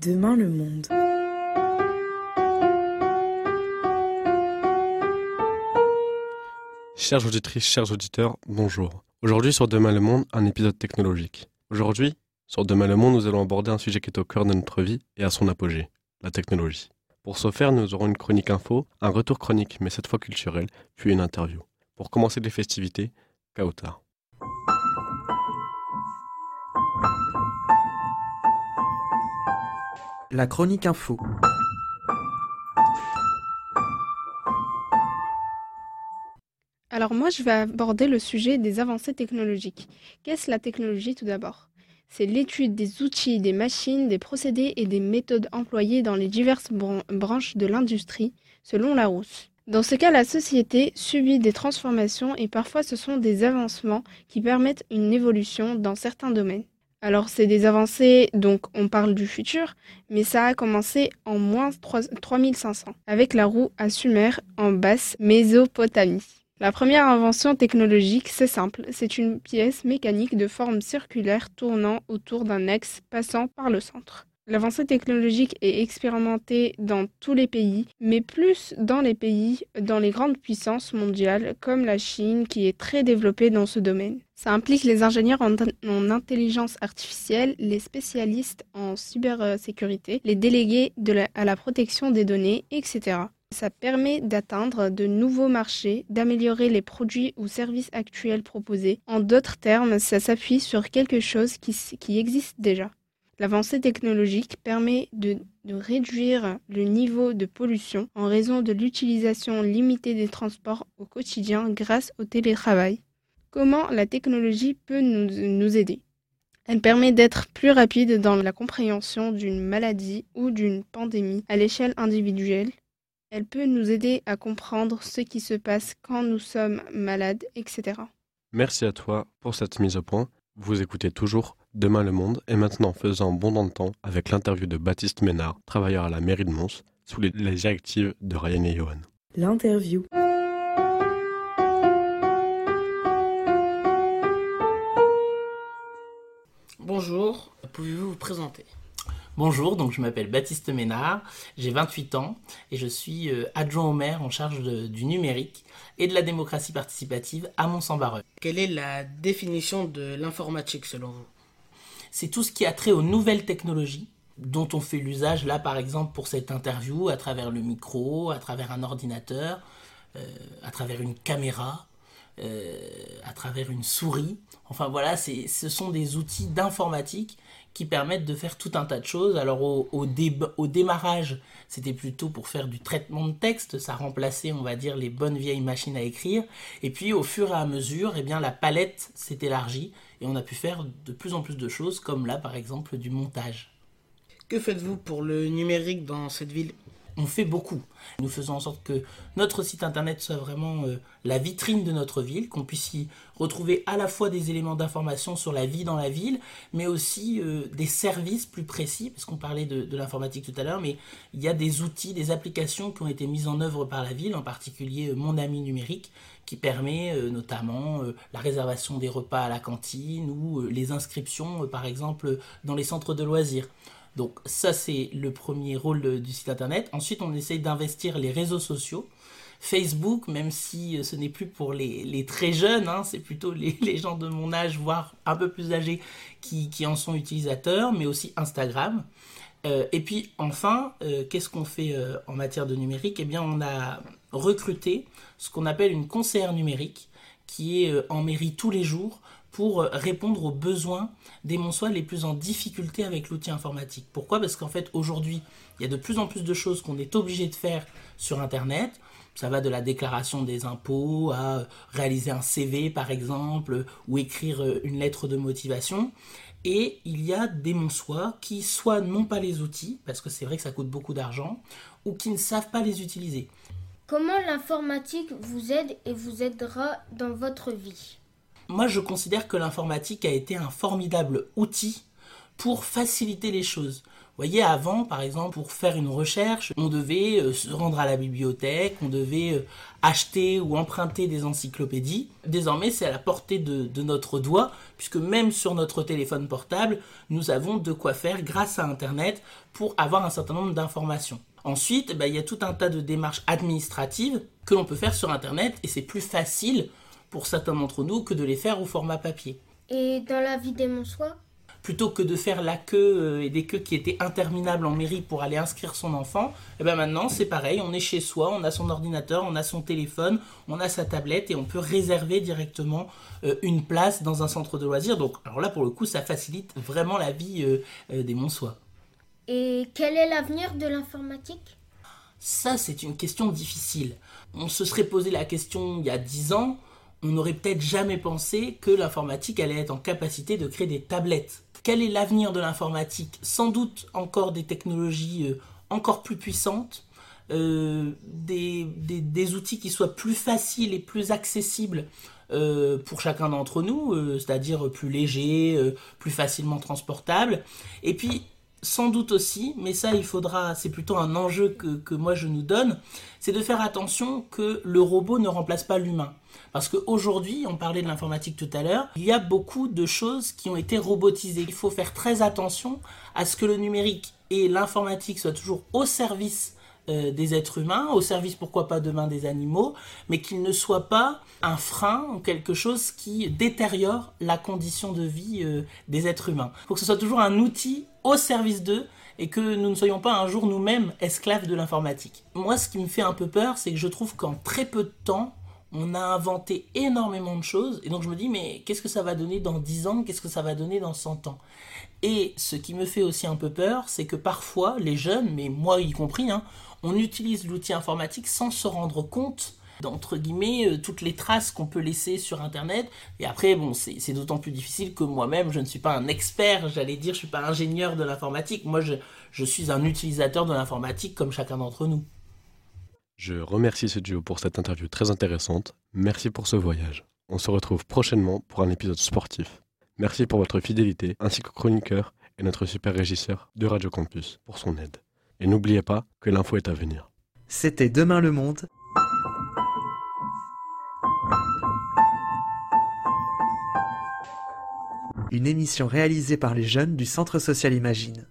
Demain le monde. Chères auditrices, chers auditeurs, bonjour. Aujourd'hui sur Demain le monde, un épisode technologique. Aujourd'hui, sur Demain le monde, nous allons aborder un sujet qui est au cœur de notre vie et à son apogée, la technologie. Pour ce faire, nous aurons une chronique info, un retour chronique, mais cette fois culturel, puis une interview. Pour commencer les festivités, Kautar. La chronique info. Alors moi, je vais aborder le sujet des avancées technologiques. Qu'est-ce la technologie tout d'abord? C'est l'étude des outils, des machines, des procédés et des méthodes employées dans les diverses bran- branches de l'industrie, selon Larousse. Dans ce cas, la société subit des transformations et parfois ce sont des avancements qui permettent une évolution dans certains domaines. Alors c'est des avancées, donc on parle du futur, mais ça a commencé en moins 3 3500 avec la roue à Sumer en basse Mésopotamie. La première invention technologique, c'est simple, c'est une pièce mécanique de forme circulaire tournant autour d'un axe passant par le centre. L'avancée technologique est expérimentée dans tous les pays, mais plus dans les pays, dans les grandes puissances mondiales comme la Chine qui est très développée dans ce domaine. Ça implique les ingénieurs en, en intelligence artificielle, les spécialistes en cybersécurité, les délégués à la protection des données, etc. Ça permet d'atteindre de nouveaux marchés, d'améliorer les produits ou services actuels proposés. En d'autres termes, ça s'appuie sur quelque chose qui existe déjà. L'avancée technologique permet de, réduire le niveau de pollution en raison de l'utilisation limitée des transports au quotidien grâce au télétravail. Comment la technologie peut nous aider? Elle permet d'être plus rapide dans la compréhension d'une maladie ou d'une pandémie à l'échelle individuelle. Elle peut nous aider à comprendre ce qui se passe quand nous sommes malades, etc. Merci à toi pour cette mise au point. Vous écoutez toujours Demain le monde et maintenant faisant bon dans le temps avec l'interview de Baptiste Ménard, travailleur à la mairie de Mons, sous les, les directives de Ryan et Johan. L'interview. Bonjour, pouvez-vous vous présenter? Bonjour, donc je m'appelle Baptiste Ménard, j'ai 28 ans et je suis euh, adjoint au maire en charge de- du numérique et de la démocratie participative à Mont-Saint-Barreux. Quelle est la définition de l'informatique selon vous? C'est tout ce qui a trait aux nouvelles technologies dont on fait l'usage là par exemple pour cette interview à travers le micro, à travers un ordinateur, euh, à travers une caméra, à travers une souris. Enfin voilà, ce sont des outils d'informatique qui permettent de faire tout un tas de choses. Alors au, au démarrage, c'était plutôt pour faire du traitement de texte, ça remplaçait, on va dire, les bonnes vieilles machines à écrire. Et puis au fur et à mesure, eh bien, la palette s'est élargie et on a pu faire de plus en plus de choses, comme là par exemple du montage. Que faites-vous pour le numérique dans cette ville? On fait beaucoup. Nous faisons en sorte que notre site internet soit vraiment euh, la vitrine de notre ville, qu'on puisse y retrouver à la fois des éléments d'information sur la vie dans la ville, mais aussi euh, des services plus précis, parce qu'on parlait de, l'informatique tout à l'heure, mais il y a des outils, des applications qui ont été mises en œuvre par la ville, en particulier euh, Mon Ami Numérique, qui permet notamment la réservation des repas à la cantine ou les inscriptions, par exemple, dans les centres de loisirs. Donc ça c'est le premier rôle du site internet. Ensuite on essaye d'investir les réseaux sociaux. Facebook, même si euh, ce n'est plus pour les, très jeunes, hein, c'est plutôt les, gens de mon âge, voire un peu plus âgés, qui, en sont utilisateurs, mais aussi Instagram. Euh, et puis enfin, euh, qu'est-ce qu'on fait en matière de numérique? Eh bien on a recruté ce qu'on appelle une conseillère numérique, qui est en mairie tous les jours pour euh, répondre aux besoins des Monsois les plus en difficulté avec l'outil informatique. Pourquoi? Parce qu'en fait, aujourd'hui, il y a de plus en plus de choses qu'on est obligé de faire sur Internet. Ça va de la déclaration des impôts à euh, réaliser un CV, par exemple, ou écrire euh, une lettre de motivation. Et il y a des Monsois qui soit n'ont pas les outils, parce que c'est vrai que ça coûte beaucoup d'argent, ou qui ne savent pas les utiliser. Comment l'informatique vous aide et vous aidera dans votre vie? Moi, je considère que l'informatique a été un formidable outil pour faciliter les choses. Vous voyez, avant, par exemple, pour faire une recherche, on devait euh, se rendre à la bibliothèque, on devait euh, acheter ou emprunter des encyclopédies. Désormais, c'est à la portée de, notre doigt, puisque même sur notre téléphone portable, nous avons de quoi faire grâce à Internet pour avoir un certain nombre d'informations. Ensuite, ben, il y a tout un tas de démarches administratives que l'on peut faire sur Internet, et c'est plus facile pour certains d'entre nous que de les faire au format papier. Et dans la vie des Monsois plutôt que de faire la queue euh, et des queues qui étaient interminables en mairie pour aller inscrire son enfant, et eh bien maintenant c'est pareil, on est chez soi, on a son ordinateur, on a son téléphone, on a sa tablette et on peut réserver directement euh, une place dans un centre de loisirs. Donc alors là pour le coup ça facilite vraiment la vie euh, des Monsois. Et quel est l'avenir de l'informatique? Ça c'est une question difficile. On se serait posé la question il y a 10 ans, on n'aurait peut-être jamais pensé que l'informatique allait être en capacité de créer des tablettes quel est l'avenir de l'informatique? Sans doute encore des technologies euh, encore plus puissantes, euh, des, outils qui soient plus faciles et plus accessibles euh, pour chacun d'entre nous, c'est-à-dire plus légers, plus facilement transportables. Et puis, sans doute aussi, mais ça il faudra, c'est plutôt un enjeu que, que moi je nous donne, c'est de faire attention que le robot ne remplace pas l'humain. Parce qu'aujourd'hui, on parlait de l'informatique tout à l'heure, il y a beaucoup de choses qui ont été robotisées. Il faut faire très attention à ce que le numérique et l'informatique soient toujours au service euh, des êtres humains, au service pourquoi pas demain des animaux, mais qu'il ne soit pas un frein ou quelque chose qui détériore la condition de vie euh, des êtres humains. Il faut que ce soit toujours un outil au service d'eux et que nous ne soyons pas un jour nous-mêmes esclaves de l'informatique. Moi, ce qui me fait un peu peur, c'est que je trouve qu'en très peu de temps, on a inventé énormément de choses, et donc je me dis, mais qu'est-ce que ça va donner dans 10 ans, qu'est-ce que ça va donner dans 100 ans? Et ce qui me fait aussi un peu peur, c'est que parfois, les jeunes, mais moi y compris, hein, on utilise l'outil informatique sans se rendre compte d'entre guillemets euh, toutes les traces qu'on peut laisser sur internet et après bon c'est d'autant plus difficile que moi-même je ne suis pas un expert j'allais dire je suis pas ingénieur de l'informatique moi je, je suis un utilisateur de l'informatique comme chacun d'entre nous je remercie ce duo pour cette interview très intéressante. Merci pour ce voyage. On se retrouve prochainement pour un épisode sportif. Merci pour votre fidélité, ainsi qu'au chroniqueur et notre super régisseur de Radio Campus pour son aide. Et n'oubliez pas que l'info est à venir. C'était Demain le Monde. Une émission réalisée par les jeunes du Centre Social Imagine.